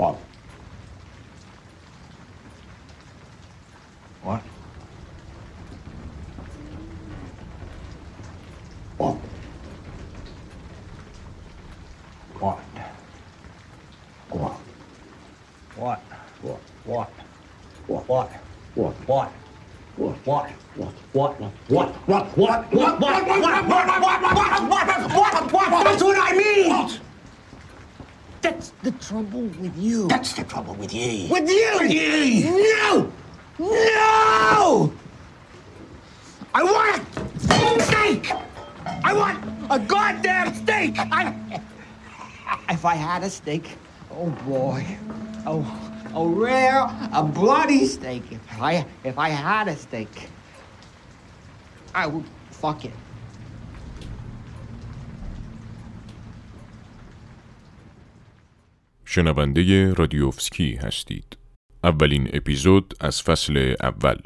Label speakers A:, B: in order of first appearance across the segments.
A: Bob. If I, had a steak, I would fuck it.
B: شنونده رادیوفسکی هستید اولین اپیزود از فصل اول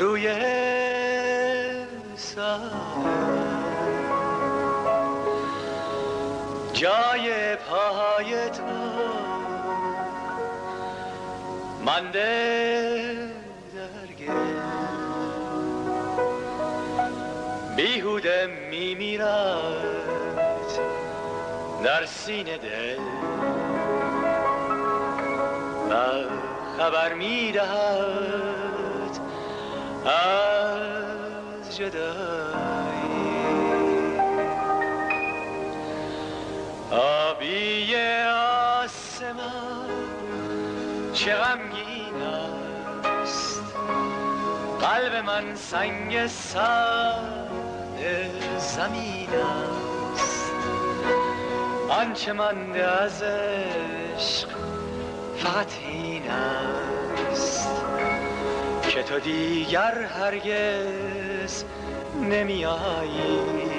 C: روی ساحل جای پای تو منده در بیهوده میمیرد در سینه دل. و خبر می‌دهد از جدایی. آبی آسمان چه غمگین است. قلب من سنگ ساد زمین است. آنچه مانده از عشق فقط این است. که تو دیگر هرگز نمیایی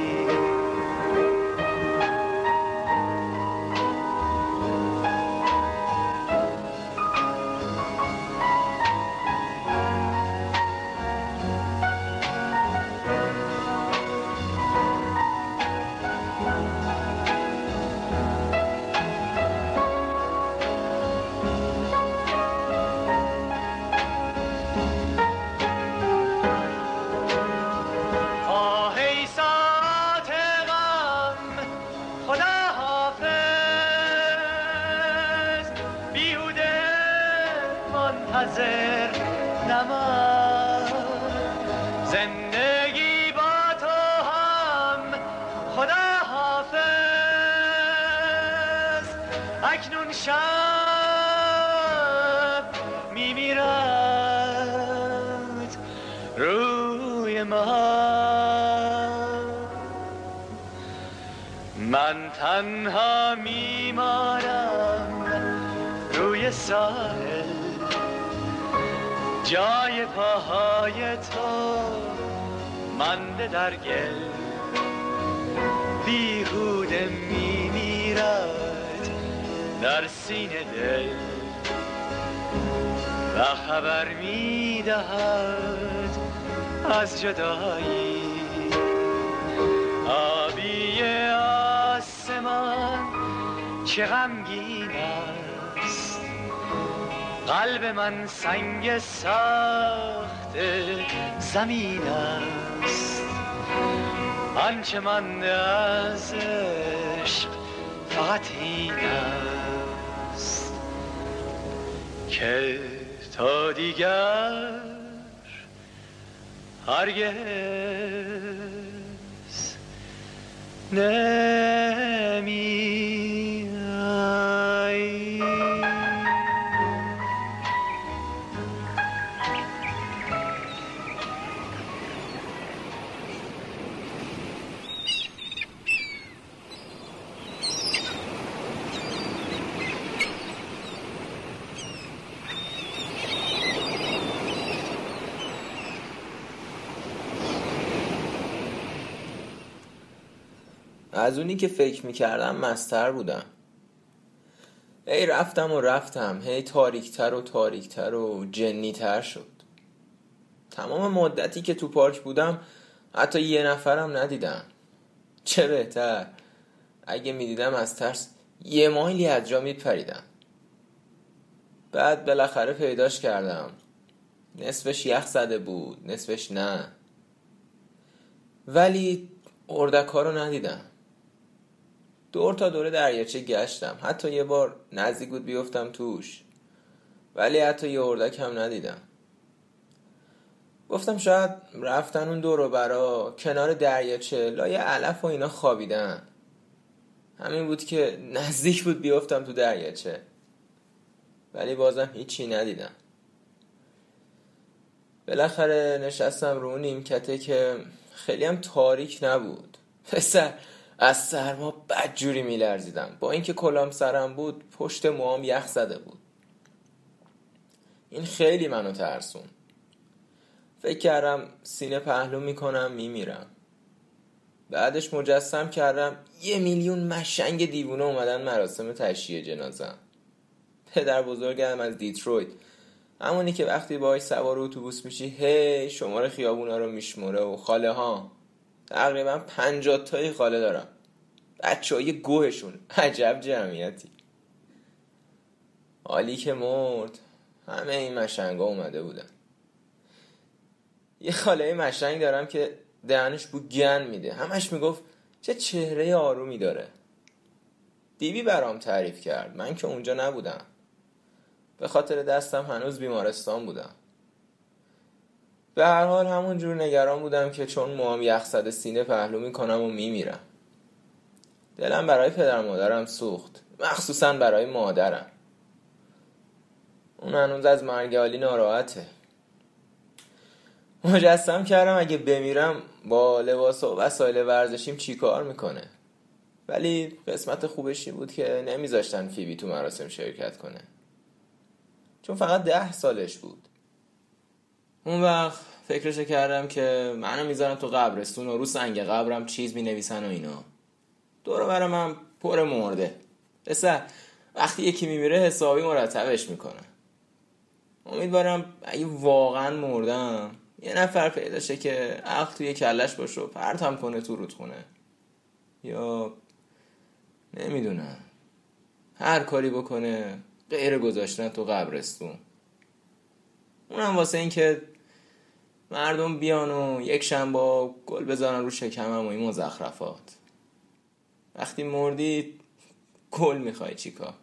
C: زندگی با تو هم خدا حافظ. اکنون شب میمیرد روی من. من تنها میمانم روی ساحل جای پاهای تو. منده در گل. بیهوده میمیرد در سینه دل. و خبر می‌دهد از جدایی. آبی آسمان چه غمگین است. قلب من سنگ ساخت زمین است. آنچه من از عشق فقط این است که تا دیگر هرگز نمی
D: از اونی که فکر می‌کردم مستر بودم. هی رفتم و رفتم. هی تاریکتر و تاریکتر و جنیتر شد. تمام مدتی که تو پارک بودم حتی یه نفرم ندیدم. چه بهتر. اگه می‌دیدم از ترس یه مایلی از جا میپریدم. بعد بالاخره پیداش کردم. نصفش یخ زده بود نصفش نه. ولی اردکا رو ندیدم. دور تا دوره دریاچه گشتم. حتی یه بار نزدیک بود بیفتم توش. ولی حتی یه اردک هم ندیدم. گفتم شاید رفتن اون دور و برا کنار دریاچه لای علف و اینا خوابیدن. همین بود که نزدیک بود بیفتم تو دریاچه. ولی بازم هیچی ندیدم. بالاخره نشستم رو نیمکته که خیلی هم تاریک نبود. پسر از سرما بدجوری میلرزیدم. با اینکه کلام سرم بود پشت موام یخ زده بود. این خیلی منو ترسون. فکر کردم سینه پهلو می‌کنم میمیرم. بعدش مجسم کردم یه میلیون مشنگ دیوونه اومدن مراسم تشییع جنازم پدر بزرگم از دیترویت. همونی که وقتی باهاش سوار اتوبوس میشی هی شماره خیابونا رو میشموره و خاله ها. تقریبا پنجاه تایی خاله دارم. بچه های گوهشون. عجب جمعیتی. حالی که مرد. همه این مشنگا اومده بودن. یه خاله مشنگ دارم که دهنش بو گن میده. همش می‌گفت چه چهره آرومی داره. بیبی برام تعریف کرد. من که اونجا نبودم. به خاطر دستم هنوز بیمارستان بودم. به هر حال همون جور نگران بودم که چون موام یخ سینه پهلو می‌کنم و میمیرم. دلم برای پدر مادرم سوخت. مخصوصا برای مادرم. اون هنوز از مرگ عالی ناراحته. مجسم کردم اگه بمیرم با لباس و وسایل ورزشیم چیکار می‌کنه. ولی قسمت خوبشی بود که نمیذاشتن فیبی تو مراسم شرکت کنه. چون فقط ده سالش بود. اون وقت فکرش کردم که منو می‌ذارم تو قبرستون و رو سنگ قبرم چیز می نویسن و اینا. دور برم هم پر مرده. پسر وقتی یکی میمیره حسابی مرتبش می‌کنه. امیدوارم اگه واقعا مردم یه نفر پیدا شه که عقل توی کلش باشه و پرتم کنه تو رودخونه. یا نمی‌دونم. هر کاری بکنه غیر گذاشتن تو قبرستون. اونم واسه اینکه مردم بیان و یک شنبه گل بزنن رو شکمم و این مزخرفات وقتی مردی گل می‌خوای چیکار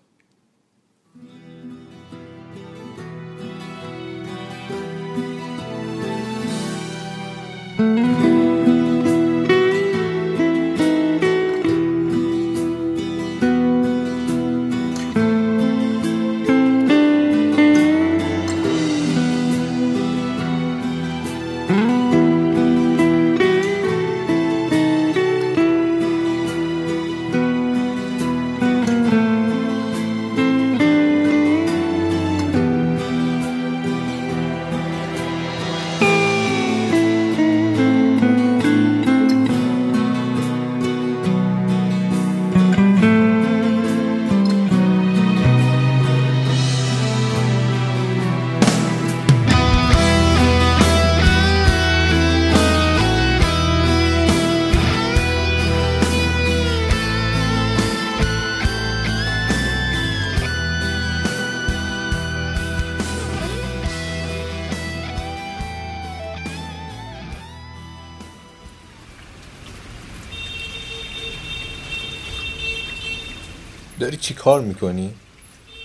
E: کار می‌کنی؟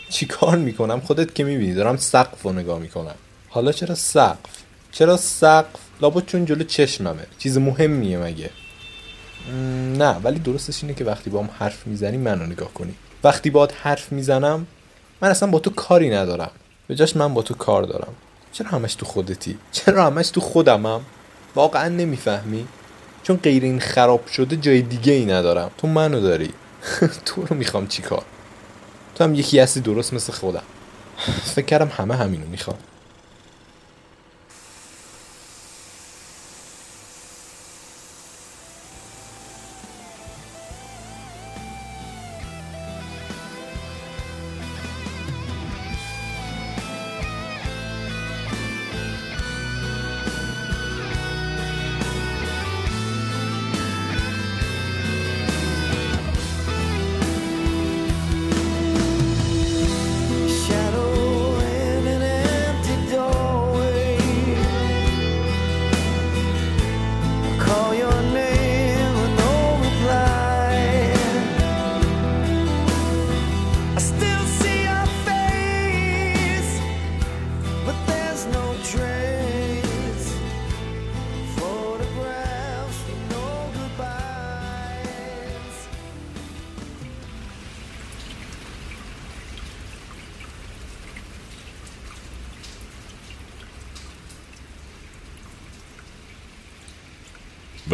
E: چی کار می‌کنم؟ خودت که می‌بینی دارم سقف رو نگاه می‌کنم. حالا چرا سقف؟ چرا سقف؟ لابد چون جلو چشممه. چیز مهمیه مگه. نه ولی درستش اینه که وقتی با هم حرف می‌زنی منو نگاه کنی. وقتی باید حرف می‌زنم من اصلا با تو کاری ندارم. به جاش من با تو کار دارم. چرا همش تو خودتی؟ چرا همش تو خودمم؟ واقعا نمی‌فهمی. چون غیر این خراب شده جای دیگه ای ندارم. تو منو داری. تو رو می‌خوام چیکار تو هم یکی هستی درست مثل خودم. فکر کردم همه همینو می‌خوام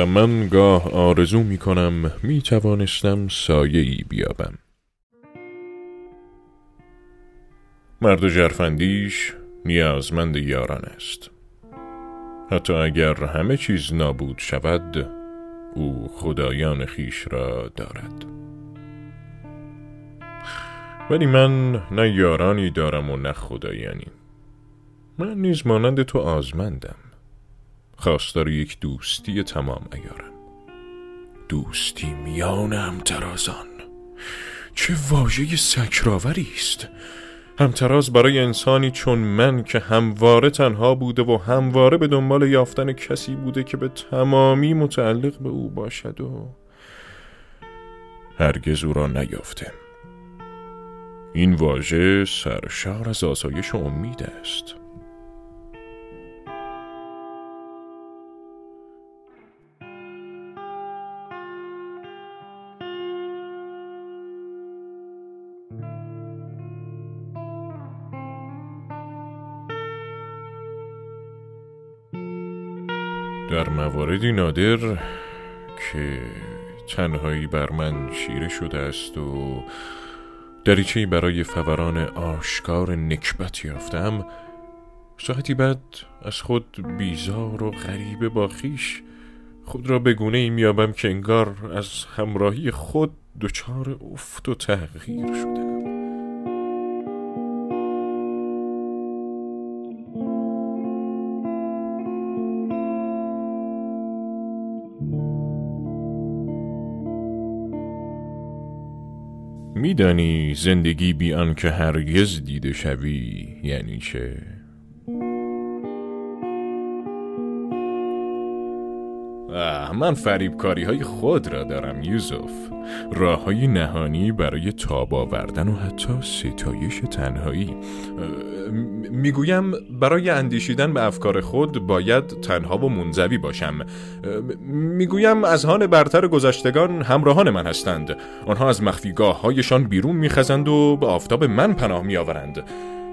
B: من گاه آرزو می کنم می توانستم سایه بیابم. مرد جرفندیش نیازمند یاران است. حتی اگر همه چیز نابود شود او خدایان خیش را دارد. ولی من نه یارانی دارم و نه خدایانی. من نیز مانند تو آزمندم. خواستار یک دوستی تمام ایارم. دوستی میان همترازان چه واژه سکراوری است. همتراز برای انسانی چون من که همواره تنها بوده و همواره به دنبال یافتن کسی بوده که به تمامی متعلق به او باشد و هرگز او را نیافته این واژه سرشار از آسایش و امید است. در مواردی نادر که تنهایی بر من شیره شده است و دریچهی برای فوران آشکار نکبت یافتم ساعتی بعد از خود بیزار و غریبه با خیش خود را به گونه ای میابم که انگار از همراهی خود دچار افت و تغییر شدم میدانی زندگی بی که هرگز دیده شوی؟ یعنی چه؟ من فریبکاری های خود را دارم یوزف راه های نهانی برای تاب آوردن و حتی ستایش تنهایی. می‌گویم برای اندیشیدن به افکار خود باید تنها و منزوی باشم. می‌گویم از هان برتر گذشتگان همراهان من هستند. آنها از مخفیگاه هایشان بیرون میخزند و به آفتاب من پناه میآورند.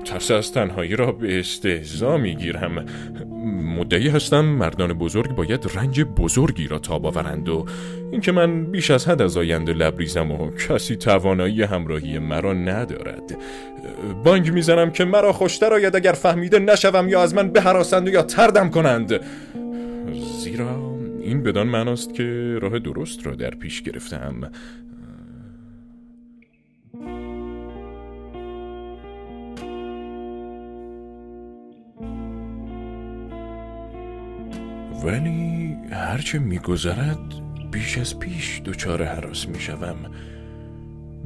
B: ترس از تنهایی را به استهزا می‌گیرم. مدعی هستم مردان بزرگ باید رنج بزرگی را تاب آورند و اینکه من بیش از حد از آینده لبریزم و کسی توانایی همراهی مرا ندارد. بانگ می‌زنم که مرا خوشتر آید اگر فهمیده نشوم یا از من بهراسند و یا تردم کنند. زیرا این بدان معناست که راه درست را در پیش گرفتم. ولی هرچه میگذرد بیش از پیش دچار حراس می‌شوم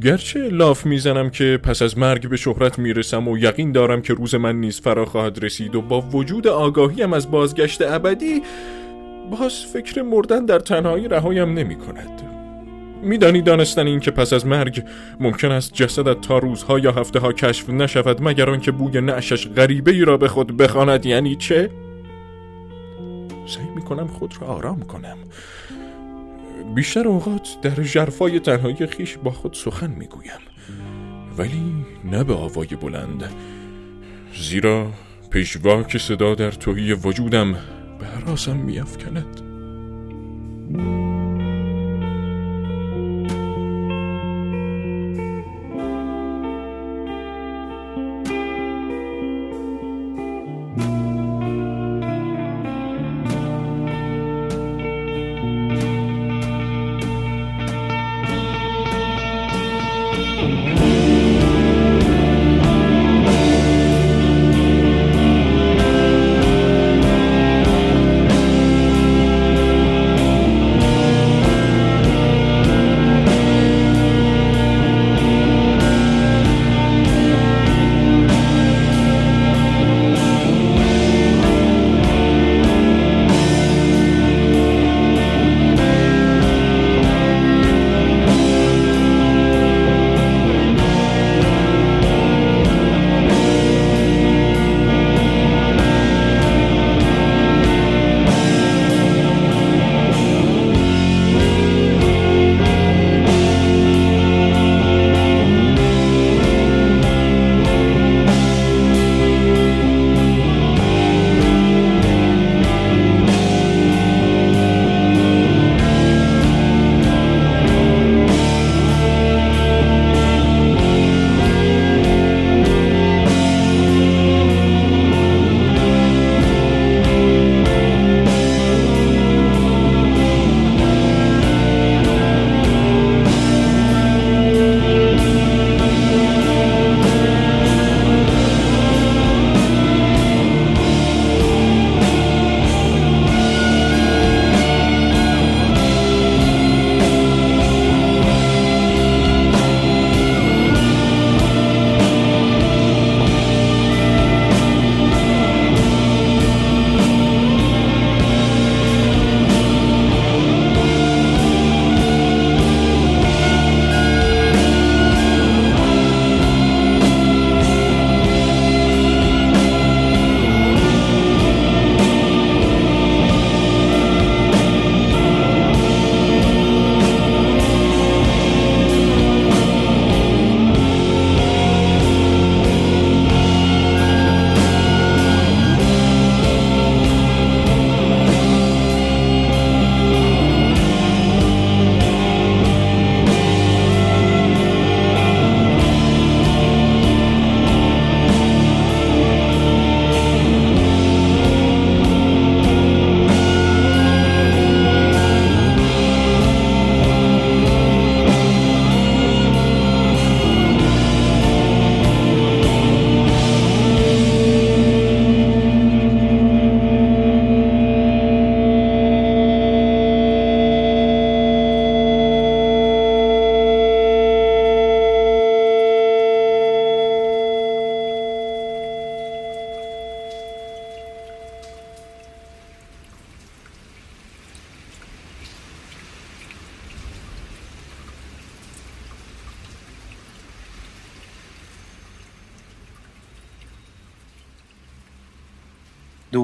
B: گرچه لاف می‌زنم که پس از مرگ به شهرت می‌رسم و یقین دارم که روز من نیز فرا خواهد رسید و با وجود آگاهیم از بازگشت ابدی باز فکر مردن در تنهایی رهایم نمی کند میدانی دانستن این که پس از مرگ ممکن است جسدت تا روزها یا هفته ها کشف نشود مگر آنکه بوی نعشش غریبه ای را به خود بخواند یعنی چه؟ می‌کنم خود را آرام کنم. بیشتر اوقات در جرفای تنهایی خیش با خود سخن می‌گویم. ولی نه به آوای بلند. زیرا پیشواک صدا در توهی وجودم به حراسم میافکند.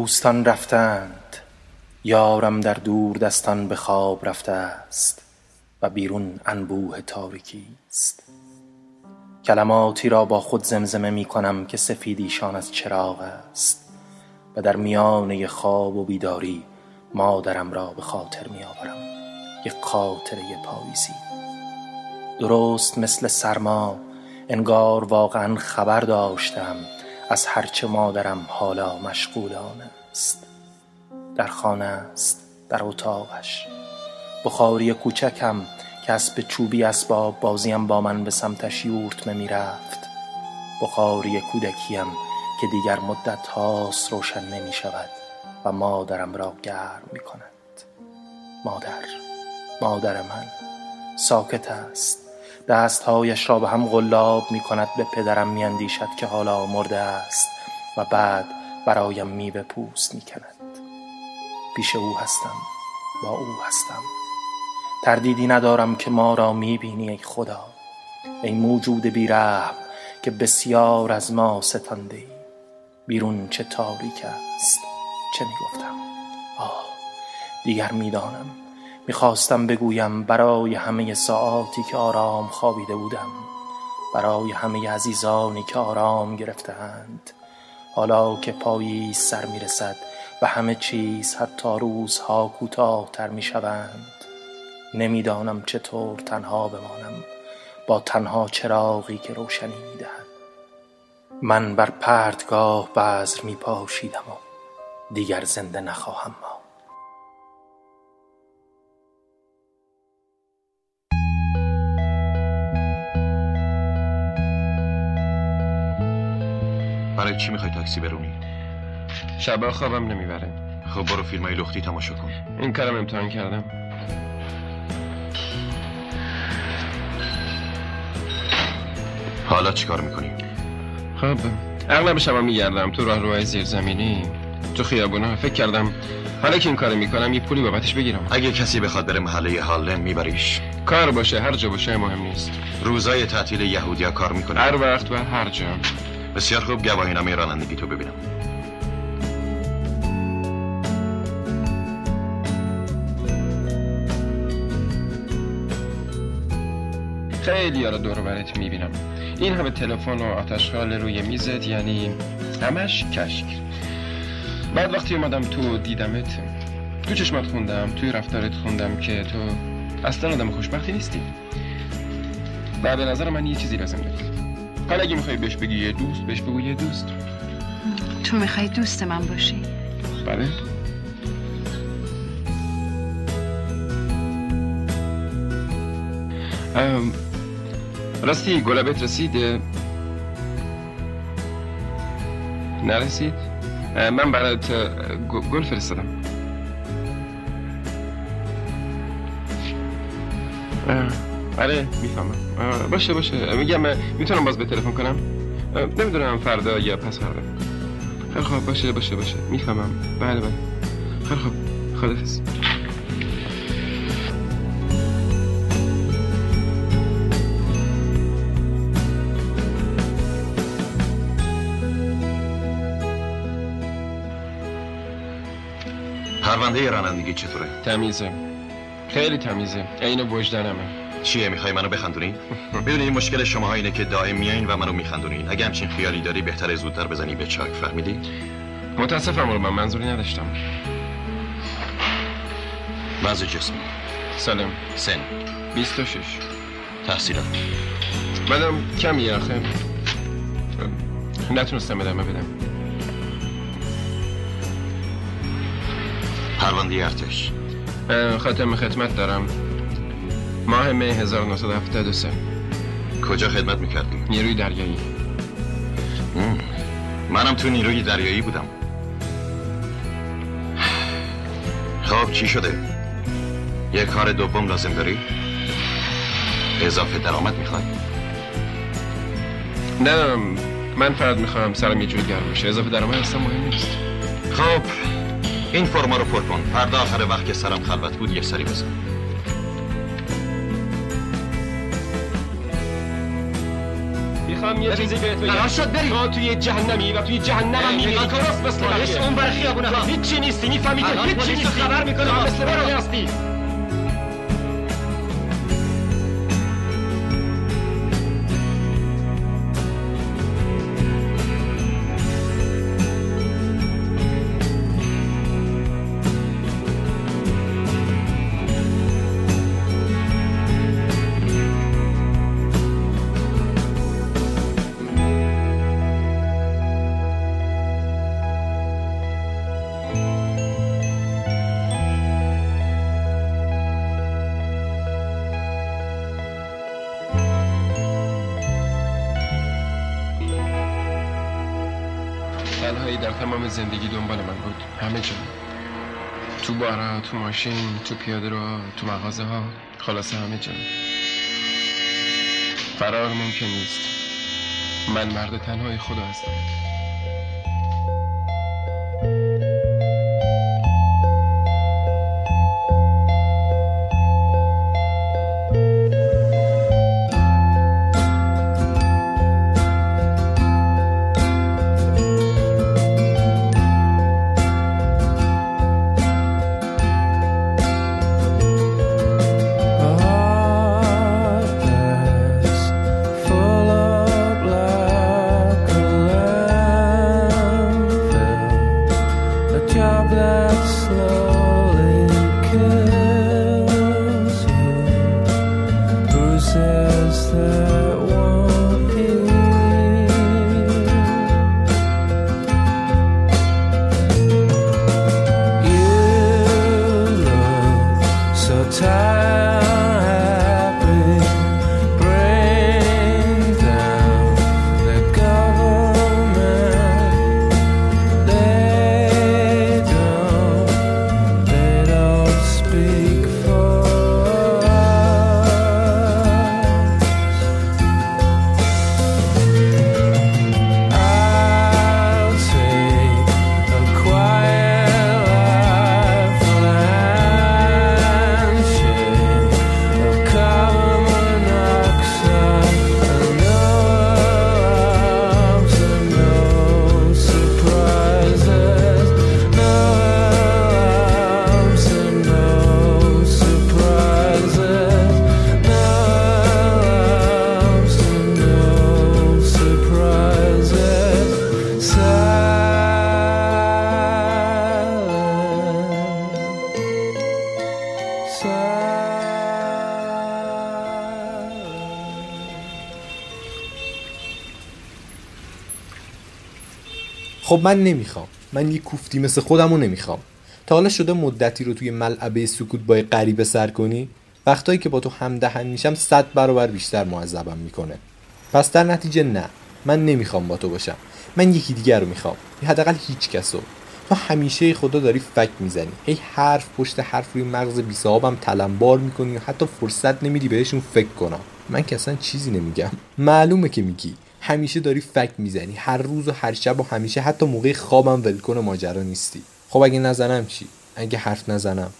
F: دوستان رفتند. یارم در دور دستان به خواب رفته است و بیرون انبوه تاریکی است. کلماتی را با خود زمزمه می کنم که سفیدیشان از چراغ است و در میانه خواب و بیداری مادرم را به خاطر می آورم. یک خاطره پاییزی درست مثل سرما انگار واقعا خبر داشتم از هرچه مادرم حالا مشغول آن است. در خانه است در اتاقش. بخاری کوچکم که اسب چوبی اسباب بازیم با من به سمتش یورتمه می‌رفت بخاری کودکیم که دیگر مدت هاست روشن نمی شود و مادرم را گرم می کند مادر مادر من ساکت است. دستهایش را به هم غلاب می کند به پدرم می اندیشد که حالا مرده است و بعد برایم میوه پوست می کند پیش او هستم با او هستم. تردیدی ندارم که ما را می بینی ای خدا. ای موجود بیرحم که بسیار از ما ستانده ای. بیرون چه تاریک است چه می گفتم آه دیگر می‌دانم. می‌خواستم بگویم برای همه ساعاتی که آرام خوابیده بودم. برای همه عزیزانی که آرام گرفتهاند. حالا که پایی سر می‌رسد و همه چیز حتی روزها کوتاهتر می‌شوند. نمی‌دانم چطور تنها بمانم با تنها چراغی که روشنی می‌دهد. من بر پرتگاه بذر می پاشیدم و دیگر زنده نخواهم ماند.
G: برای چی می‌خوای تاکسی برونی
H: شبا خوابم نمی‌بره.
G: خب برو فیلم های لختی تماشا کن.
H: این کارم امتحان کردم.
G: حالا چیکار می‌کنی؟
H: خب اغلب شبا میگردم تو راه روهای زیرزمینی. تو خیابونا فکر کردم حالا که این کار می‌کنم یه پولی بابتش بگیرم.
G: اگه کسی بخواد بره محله هالن میبریش.
H: کار باشه هر جا باشه مهم نیست.
G: روزای تعطیل یهودیا کار می‌کنه.
H: هر وقت و هر جا.
G: بسیار خوب گواهینامه رانندگی تو ببینم.
H: خیلی رو دور و برت می‌بینم. این همه تلفن و آتشخال روی میزت یعنی همش کشک. بعد وقتی اومدم تو دیدمت تو چشمات خوندم توی رفتارت خوندم که تو اصلا آدم خوشبختی نیستی. بعد به نظر من یه چیزی لازم داری. حالا اگه می‌خوای بهش بگی یه دوست بهش بگو یه دوست.
I: تو می‌خوای دوست من باشی.
H: بله. راستی گلابت رسید؟ نرسید؟ من برات گل فرستادم. اه، آره می‌فهمم. باشه باشه. میگم می‌تونم باز به تلفن کنم؟ نمی‌دونم فردا یا پس فردا. خیلی خوب باشه باشه باشه. می‌فهمم. بله بله. خیلی خوب. خدافز
G: پرونده رانندگی چطوره؟
H: تمیزه. خیلی تمیزه. عین وجدانمه.
G: چیه؟ می‌خوای منو بخندونی؟ می‌دونی مشکل شما اینه که دائم میایین و منو میخندونین اگه همچین خیالی داری بهتره زودتر بزنی به چاک فهمیدی؟
H: متاسفم من منظوری نداشتم.
G: وضع جسمی
H: سلام.
G: سن.
H: 26
G: تحصیلات.
H: منم کمی آخه. نتونستم ادامه بدم.
G: پرونده ارتش.
H: خاتم خدمت دارم. ماه می 1973
G: کجا خدمت می‌کردی؟
H: نیروی دریایی.
G: مم. منم تو نیروی دریایی بودم. خب چی شده؟ یه کار دوم لازم داری؟ اضافه درآمد می‌خوای؟
H: نه من فقط می‌خوام سرم یه جور گرم بشه. اضافه درآمد اصلا مهم نیست.
G: خب این فرما رو پر کن. فردا آخر وقت که سرم خلوت بود یه سری بزن.
J: می‌خوام یه چیزی بهت بگم
C: قرار شد بریم.
J: تو توی جهنمی و توی جهنم هم میمیری. درست مثل
C: باعث
J: بقیه
C: اون بر خیابونه ها.
J: هیچی نیستی
C: الان
J: هیچی
C: پلیس رو
J: نیستی
C: خبر می‌کنم.
J: تو مثل. بقیه هستی زندگی دنبال من بود. همه جا. تو بارا تو ماشین تو پیاده رو تو مغازه ها. خلاصه همه جا. فرار ممکن نیست. من مرد تنهای خدا هستم.
E: خب من نمی‌خوام. من یه کوفتی مثل خودم رو نمی‌خوام. تا حالا شده مدتی رو توی ملعبه سکوت با غریبه سر کنی؟ وقتایی که با تو همدهن میشم صد برابر بیشتر معذبم می‌کنه. پس در نتیجه نه. من نمی‌خوام با تو باشم. من یکی دیگر رو می‌خوام. حداقل هیچ کسو تو همیشه خدا داری فک می‌زنی. هی حرف پشت حرف روی مغز بی صاحبم تلمبار می‌کنی حتی فرصت نمیدی بهشون فکر کنم. من که اصلا چیزی نمیگم. معلومه که میگی. همیشه داری فک می‌زنی. هر روز و هر شب و همیشه حتی موقع خوابم ولکن ماجرا نیستی. خب اگه نزنم چی؟ اگه حرف نزنم.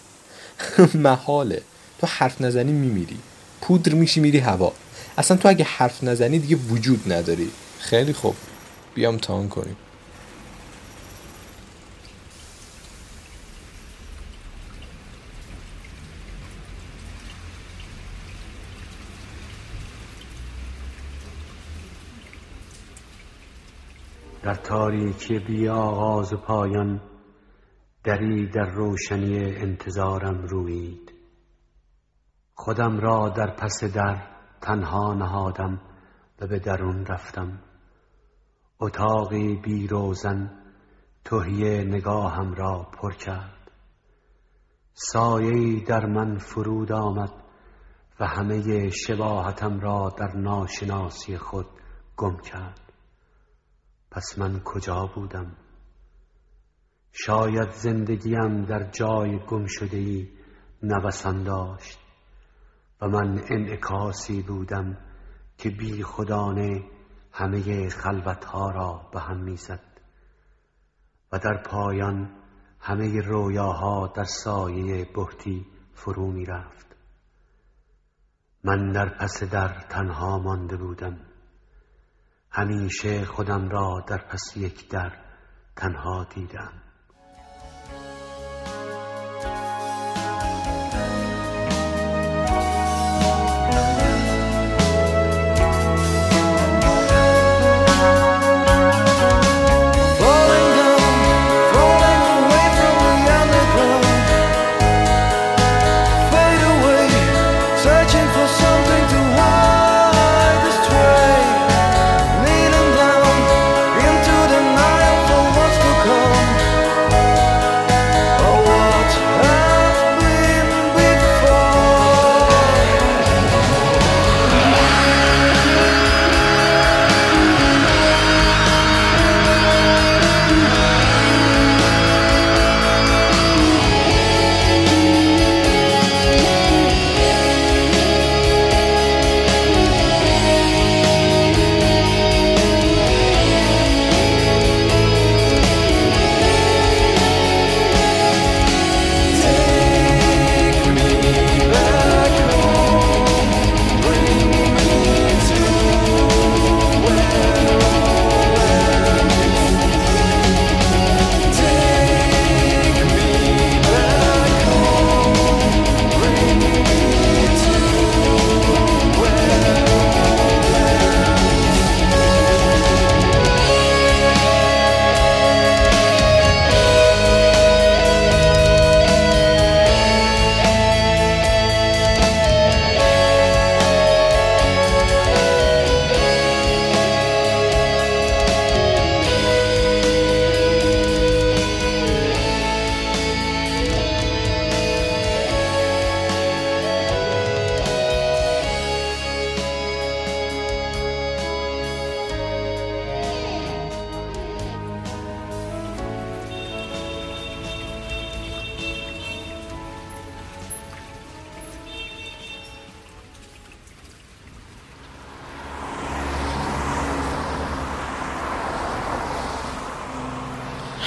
E: محاله. تو حرف نزنی میمیری. پودر میشی میری هوا. اصلا تو اگه حرف نزنی دیگه وجود نداری. خیلی خوب. بیام تان کنیم.
K: در تاریکی بی آغاز و پایان دری در روشنی انتظارم روید. خودم را در پس در تنها نهادم و به درون رفتم. اتاقی بی روزن تهیه نگاهم را پر کرد. سایه‌ای در من فرود آمد و همه شباهتم را در ناشناسی خود گم کرد. پس من کجا بودم؟ شاید زندگیم در جای گم شده ای نوسان داشت و من انعکاسی بودم که بی خدانه همه خلوتها را به هم می‌زد و در پایان همه رویاها در سایه بهتی فرو می رفت من در پس در تنها مانده بودم. همیشه خودم را در پس یک در تنها دیدم.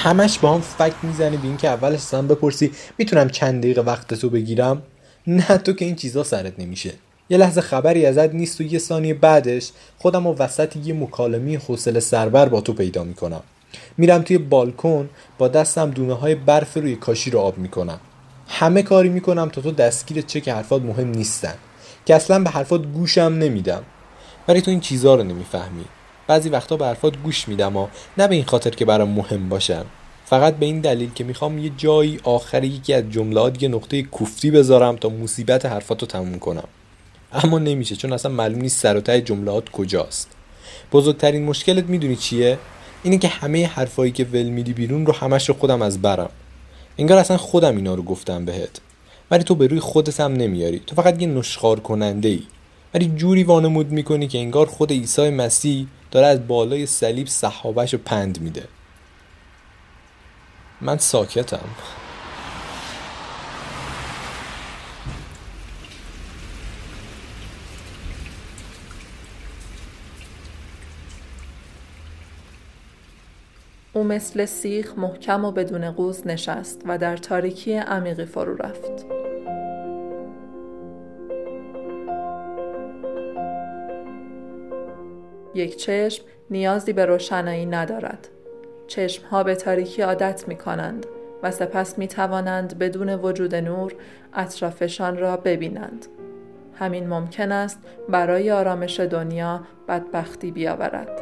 E: همش با هم فکر می‌زنی به اینکه اولش اصلا بپرسی می‌تونم چند دقیقه وقت تو بگیرم. نه تو که این چیزا سرت نمیشه. یه لحظه خبری ازت نیست و یه ثانیه بعدش خودم و وسط یه مکالمه حوصله سربر با تو پیدا می‌کنم. میرم توی بالکن با دستم دونه های برف روی کاشی رو آب می‌کنم. همه کاری می‌کنم تا تو دستگیرت چه که حرفات مهم نیستن. که اصلا به حرفات گوشم نمیدم. ولی تو این چیزا رو نمی‌فهمی. بعضی وقتا به حرفات گوش میدم و نه به این خاطر که برام مهم باشن فقط به این دلیل که می‌خوام یه جایی آخر یکی از جملات یه نقطه کوفتی بذارم تا مصیبت حرفاتو تموم کنم. اما نمیشه چون اصلا معلوم نیست سر و ته جملات کجاست. بزرگترین مشکلت می‌دونی چیه؟ اینه که همه حرفایی که ول میدی بیرون رو همش رو خودم از برم. انگار اصلا خودم اینا رو گفتم بهت. ولی تو به روی خودت هم نمیاری. تو فقط یه نشخار کننده ای ولی جوری وانمود می‌کنی که انگار خود عیسی مسیح داره از بالای صلیب صحابهش رو پند میده من ساکتم
L: او مثل سیخ محکم و بدون قوز نشست و در تاریکی عمیقی فرو رفت. یک چشم نیازی به روشنایی ندارد. چشمها به تاریکی عادت می کنند و سپس می توانند بدون وجود نور اطرافشان را ببینند. همین ممکن است برای آرامش دنیا بدبختی بیاورد.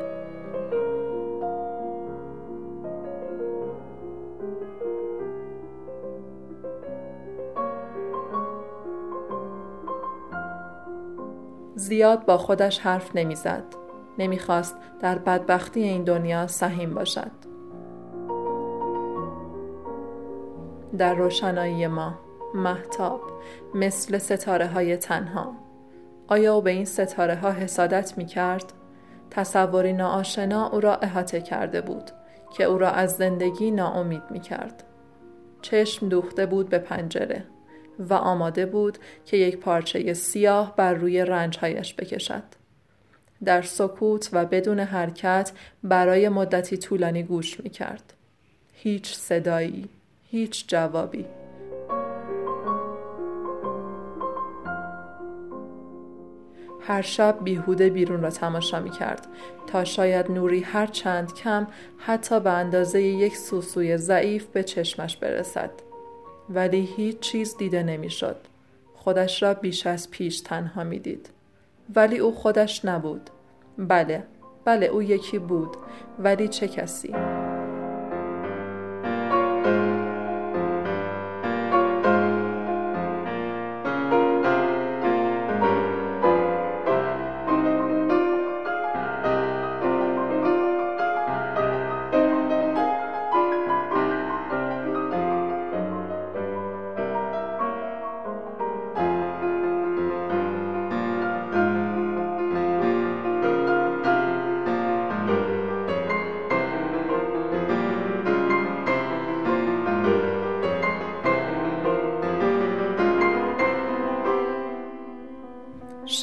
L: زیاد با خودش حرف نمی‌زد. نمی‌خواست در بدبختی این دنیا سهیم باشد. در روشنایی ما محتاب مثل ستاره های تنها آیا او به این ستاره ها حسادت می کرد؟ تصوری ناآشنا او را احاطه کرده بود که او را از زندگی ناامید می کرد. چشم دوخته بود به پنجره و آماده بود که یک پارچه سیاه بر روی رنجهایش بکشد. در سکوت و بدون حرکت برای مدتی طولانی گوش می کرد. هیچ صدایی، هیچ جوابی. هر شب بیهوده بیرون را تماشا می کرد تا شاید نوری هر چند کم حتی به اندازه یک سوسوی ضعیف به چشمش برسد ولی هیچ چیز دیده نمی‌شد. خودش را بیش از پیش تنها می دید. ولی او خودش نبود. بله، بله او یکی بود. ولی چه کسی؟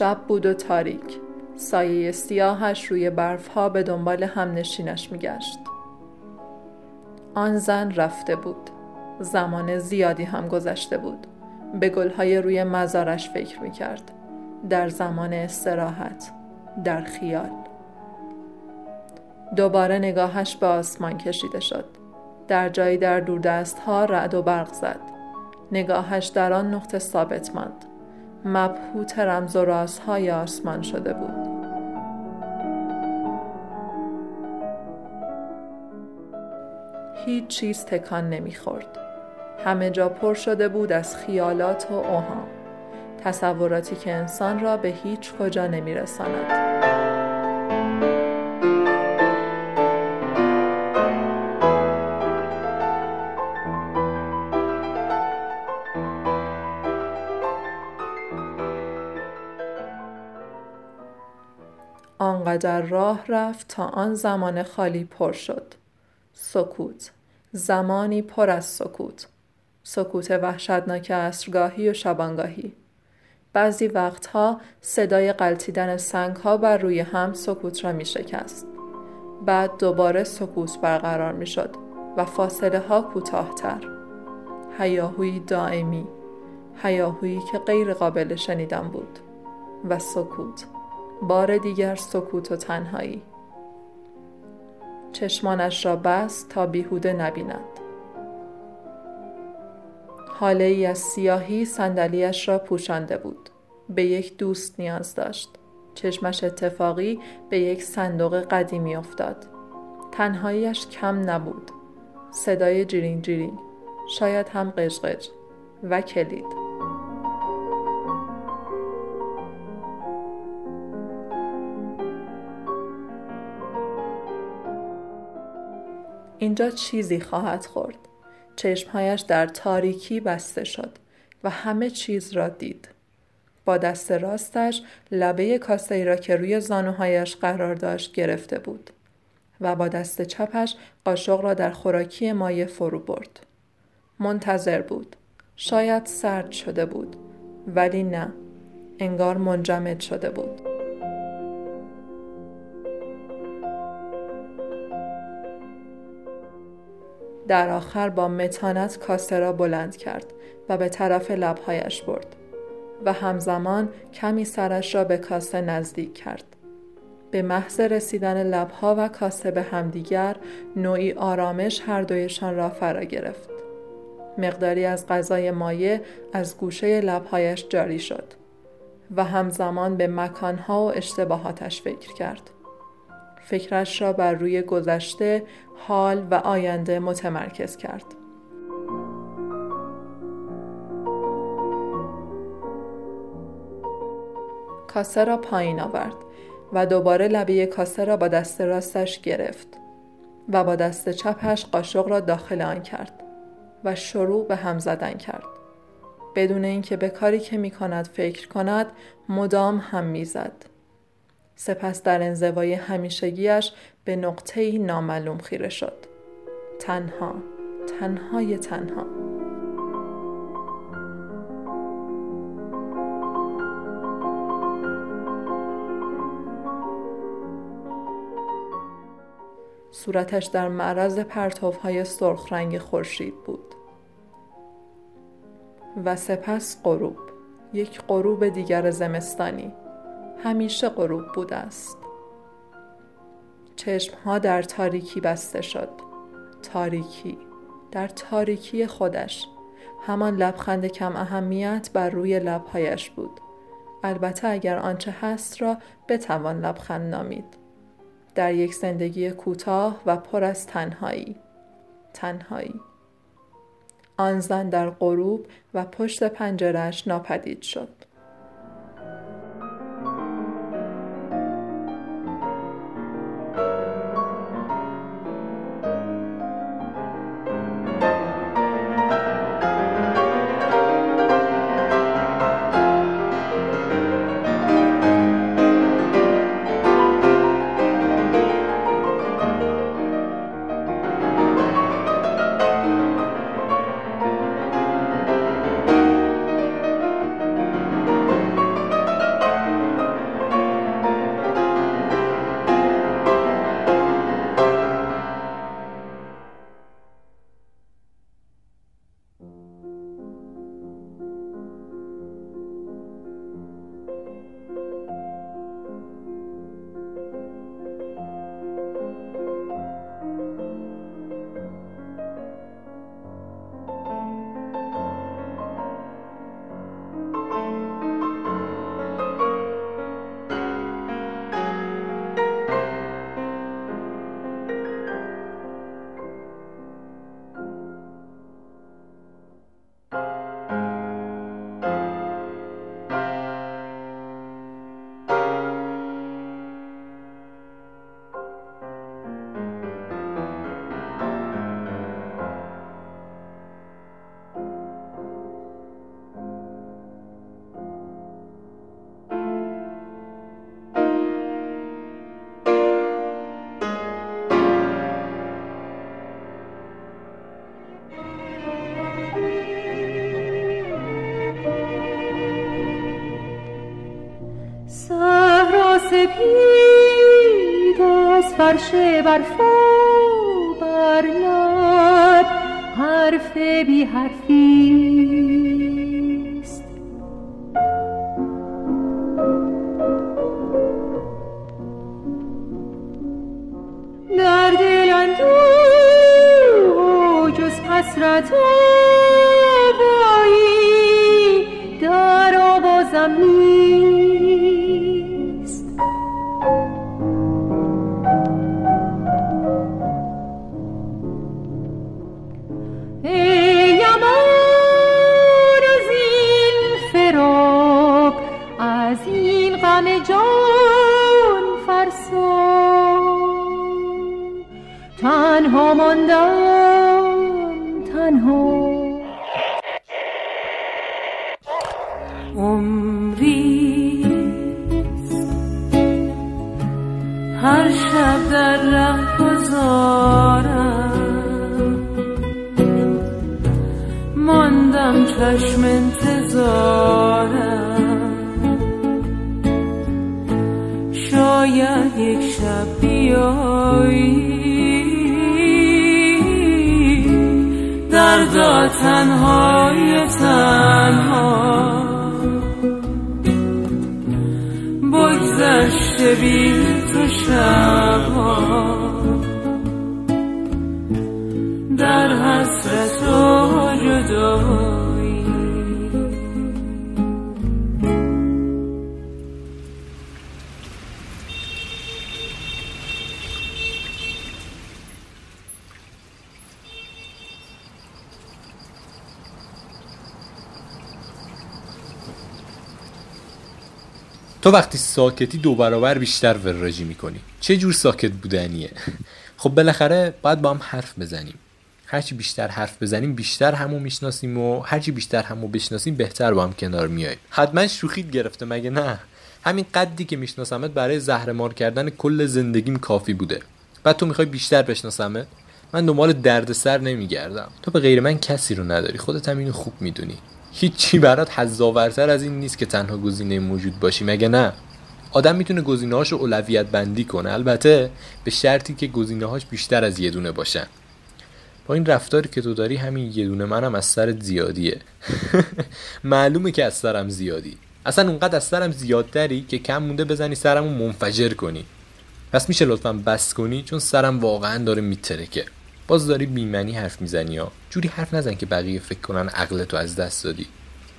L: شب بود و تاریک. سایه سیاهش روی برفها به دنبال هم نشینش میگشت. آن زن رفته بود. زمان زیادی هم گذشته بود. به گلهای روی مزارش فکر می‌کرد. در زمان استراحت در خیال. دوباره نگاهش به آسمان کشیده شد. در جایی در دوردست ها رعد و برق زد. نگاهش در آن نقطه ثابت ماند. مبهوت رمز و رازهای آسمان شده بود. هیچ چیز تکان نمی‌خورد. همه جا پر شده بود از خیالات و اوهام. تصوراتی که انسان را به هیچ کجا نمیرساند. آنقدر راه رفت تا آن زمان خالی پر شد. سکوت. زمانی پر از سکوت. سکوت وحشتناک عصرگاهی و شبانگاهی. بعضی وقتها صدای قلتیدن سنگ ها بر روی هم سکوت را می شکست. بعد دوباره سکوت برقرار می شد و فاصله ها کوتاهتر. هیاهوی دائمی. هیاهویی که غیر قابل شنیدن بود. و سکوت. بار دیگر سکوت و تنهایی. چشمانش را بست تا بیهوده نبیند. حاله ای از سیاهی صندلیاش را پوشانده بود. به یک دوست نیاز داشت. چشمش اتفاقی به یک صندوق قدیمی افتاد. تنهاییش کم نبود. صدای جیرینگ جیرینگ شاید هم قشقش و کلید. اینجا چیزی خواهد خورد. چشمهایش در تاریکی بسته شد و همه چیز را دید. با دست راستش لبه کاسه را که روی زانوهایش قرار داشت گرفته بود و با دست چپش قاشق را در خوراکی مایه فرو برد. منتظر بود. شاید سرد شده بود ولی نه. انگار منجمد شده بود. در آخر با متانت کاسه را بلند کرد و به طرف لبهایش برد و همزمان کمی سرش را به کاسه نزدیک کرد. به محض رسیدن لبها و کاسه به همدیگر نوعی آرامش هر دویشان را فرا گرفت. مقداری از غذای مایه از گوشه لبهایش جاری شد و همزمان به مکانها و اشتباهاتش فکر کرد. فکرش را بر روی گذشته، حال و آینده متمرکز کرد. کاسه را پایین آورد و دوباره لبه کاسه را با دست راستش گرفت و با دست چپش قاشق را داخل آن کرد و شروع به هم زدن کرد. بدون اینکه به کاری که می کند فکر کند مدام هم می‌زد. سپس در انزوای همیشگیش به نقطه نامعلوم خیره شد. تنها، تنهای تنها. صورتش در معرض پرتوهای سرخ رنگ خورشید بود. و سپس غروب، یک غروب دیگر زمستانی. همیشه غروب بوده است. چشمها در تاریکی بسته شد. تاریکی. در تاریکی خودش. همان لبخند کم اهمیت بر روی لبهایش بود. البته اگر آنچه هست را بتوان لبخند نامید. در یک زندگی کوتاه و پر از تنهایی. تنهایی. آن زن در غروب و پشت پنجرش ناپدید شد.
M: فرش برفا بر حرف بی حرفیست در دل اندوه و جز حسرت آوایی در نیست تنهای تنها. تو
E: وقتی ساکتی دو برابر بیشتر وراجی می‌کنی. چه جور ساکت بودنیه؟ خب بالاخره باید با هم حرف بزنیم. هرچی بیشتر حرف بزنیم بیشتر همو می‌شناسیم و هرچی بیشتر همو بشناسیم بهتر با هم کنار میاییم حتما شوخیت گرفته مگه نه؟ همین قدی که میشناسمت برای زهرمار کردن کل زندگیم کافی بوده. بعد تو می‌خوای بیشتر بشناسمت؟ من دنبال دردسر نمیگردم. تو به غیر من کسی رو نداری. خودت هم اینو خوب می‌دونی. هیچی برات حزاورتر از این نیست که تنها گزینه موجود باشی. مگه نه؟ آدم می‌تونه گزینه‌هاش رو اولویت بندی کنه. البته به شرطی که گزینه‌هاش بیشتر از یه دونه باشن. با این رفتاری که تو داری همین یه دونه منم از سرت زیادیه. معلومه که از سرم زیادی. اصلا اونقدر از سرم زیادتری که کم مونده بزنی سرمو منفجر کنی. پس میشه لطفا بس کنی چون سرم واقعا داره میترکه. باز داری بیمنی حرف می‌زنی ها جوری حرف نزن که بقیه فکر کنن عقلتو از دست دادی.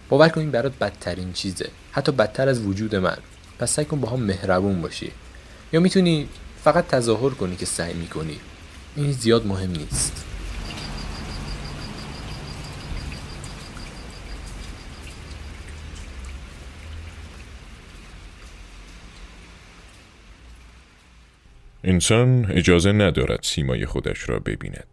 E: باور کن این برات بدترین چیزه. حتی بدتر از وجود من. پس سعی کن با هم مهربون باشی. یا می‌تونی فقط تظاهر کنی که سعی می‌کنی. این زیاد مهم نیست.
B: انسان اجازه ندارد سیمای خودش را ببیند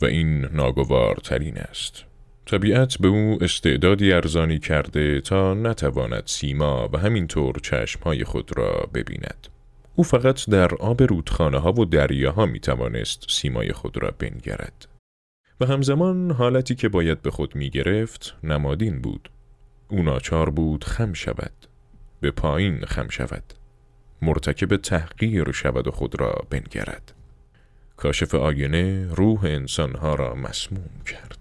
B: و این ناگوارترین است. طبیعت به او استعدادی ارزانی کرده تا نتواند سیما و همینطور چشمهای خود را ببیند. او فقط در آب رودخانه ها و دریاها می توانست سیمای خود را بنگرد. و همزمان حالتی که باید به خود می گرفت نمادین بود. او ناچار بود خم شود. به پایین خم شود. مرتکب تحقیر شود و خود را بنگرد. کاشف آینه روح انسانها را مسموم کرد.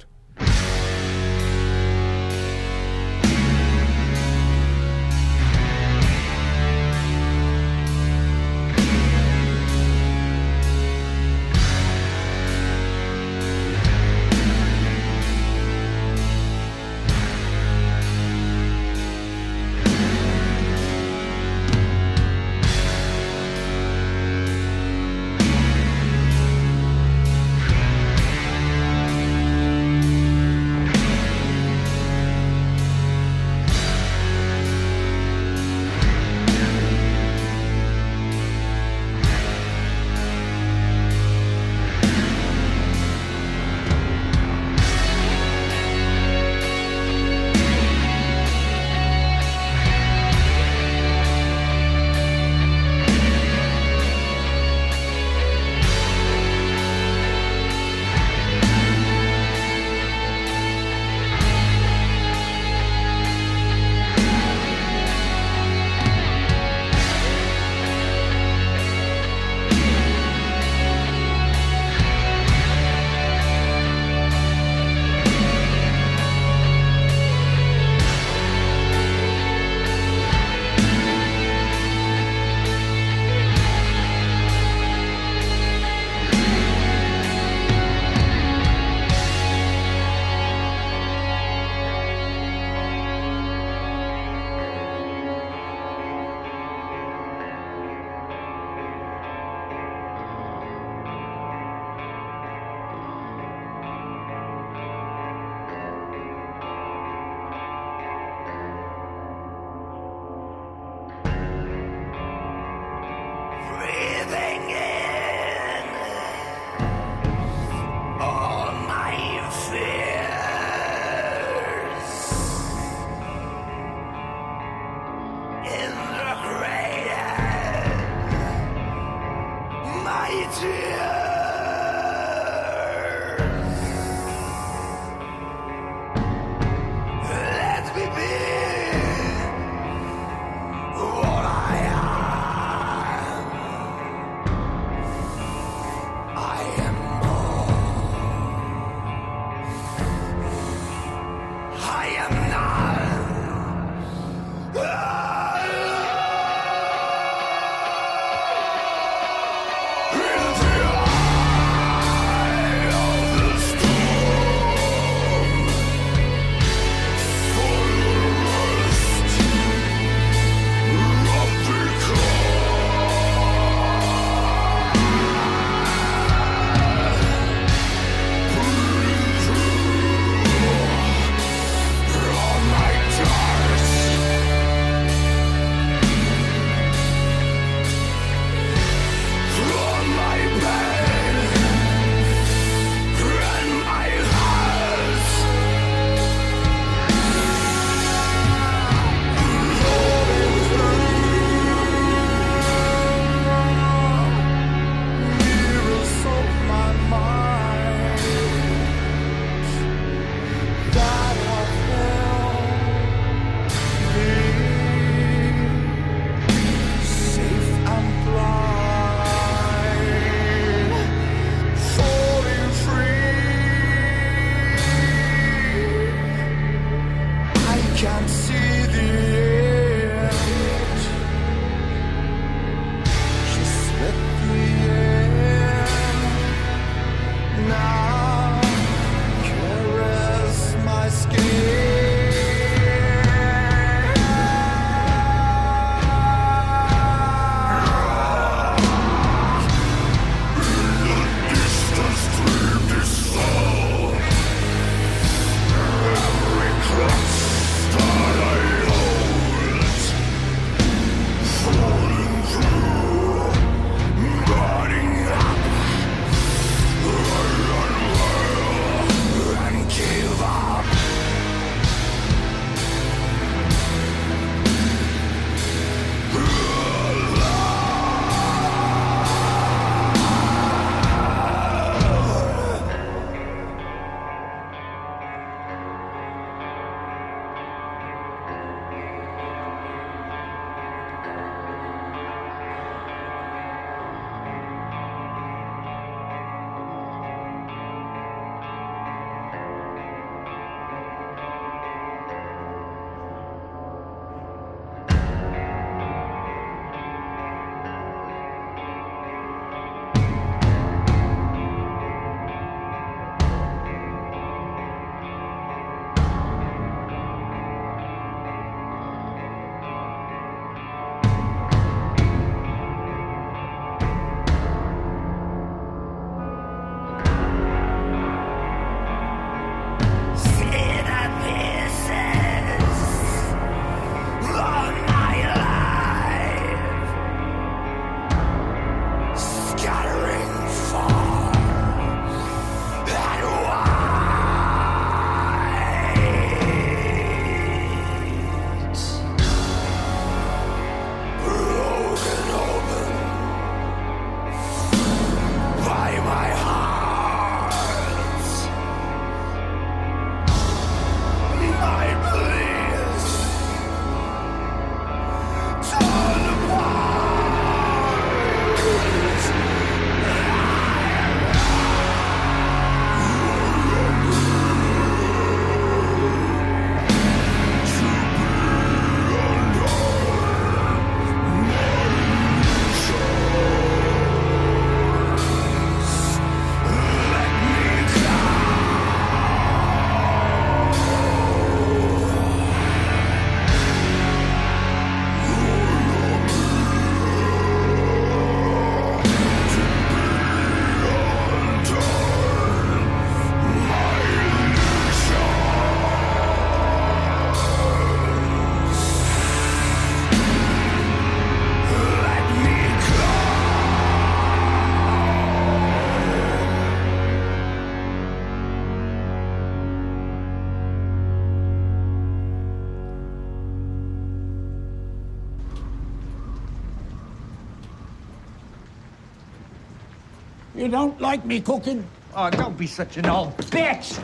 A: You don't like me cooking? Oh, don't be such an old bitch!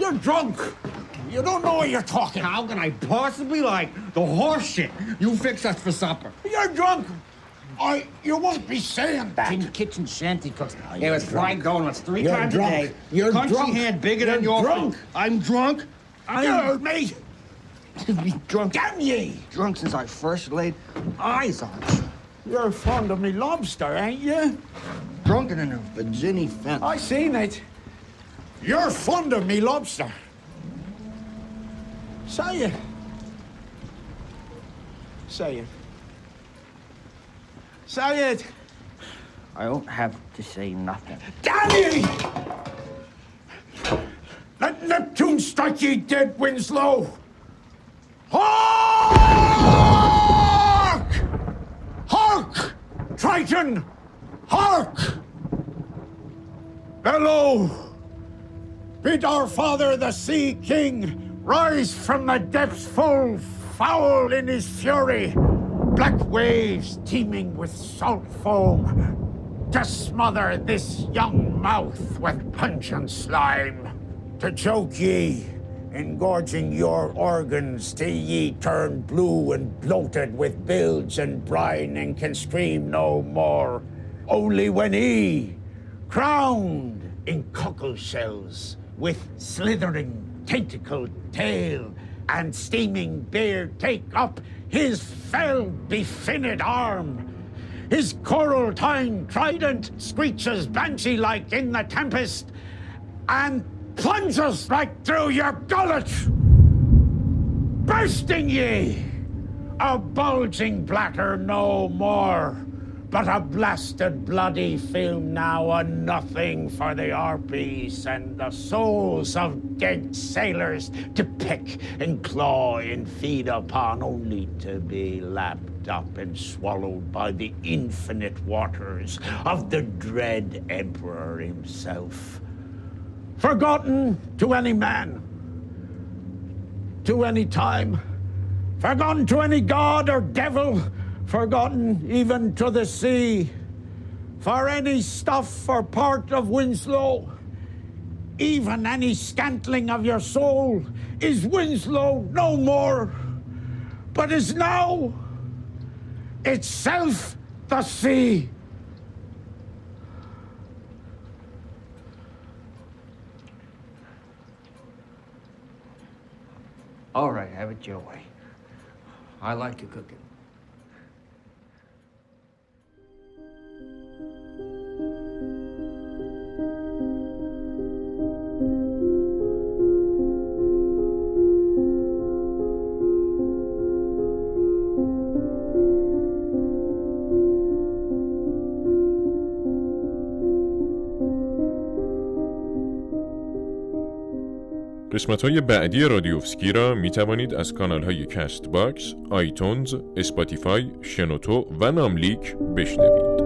A: You're drunk! You don't know what you're talking. How can I possibly like the horse shit you fix us for supper? You're drunk! I, you won't be saying that. In kitchen shanty cooks. It
N: you're
A: was fried donuts 3
N: You're
A: times
N: drunk.
A: a day.
N: You're
A: Country
N: drunk.
A: hand bigger than
N: You're
A: your
N: drunk.
A: I'm drunk. I'm me. be drunk. Damn ye! Drunk since I first laid eyes on you. You're fond of me lobster, ain't you? Drunken in a Virginia fence. I seen it. You're fond of me lobster. Say it. Say it. Say it. I don't have to say nothing. Damn ye! Let Neptune strike ye dead, Winslow! Hark! Hark! Triton! Hark! Bellow! Bid our father, the Sea King, rise from the depths full foul in his fury. Black waves teeming with salt foam to smother this young mouth with pungent slime. To choke ye, engorging your organs till ye turn blue and bloated with bilge and brine and can scream no more. Only when he, crowned in cockle shells, with slithering tentacled tail and steaming beard, take up his fell befinned arm. His coral tine trident screeches banshee like in the tempest and plunges right through your gullet, bursting ye, a bulging bladder no more, but a blasted bloody film now, a nothing for the harpies and the souls of dead sailors to pick and claw and feed upon, only to be lapped up and swallowed by the infinite waters of the dread emperor himself forgotten to any man, to any time, forgotten to any god or devil, forgotten even to the sea, for any stuff or part of Winslow, even any scantling of your soul, is Winslow no more, but is now itself the sea. All right, have it your way. I like to cook it.
B: قسمت های بعدی رادیوفسکی را می توانید از کانال های Castbox، iTunes، Spotify، شنوتو و ناملیک بشنوید.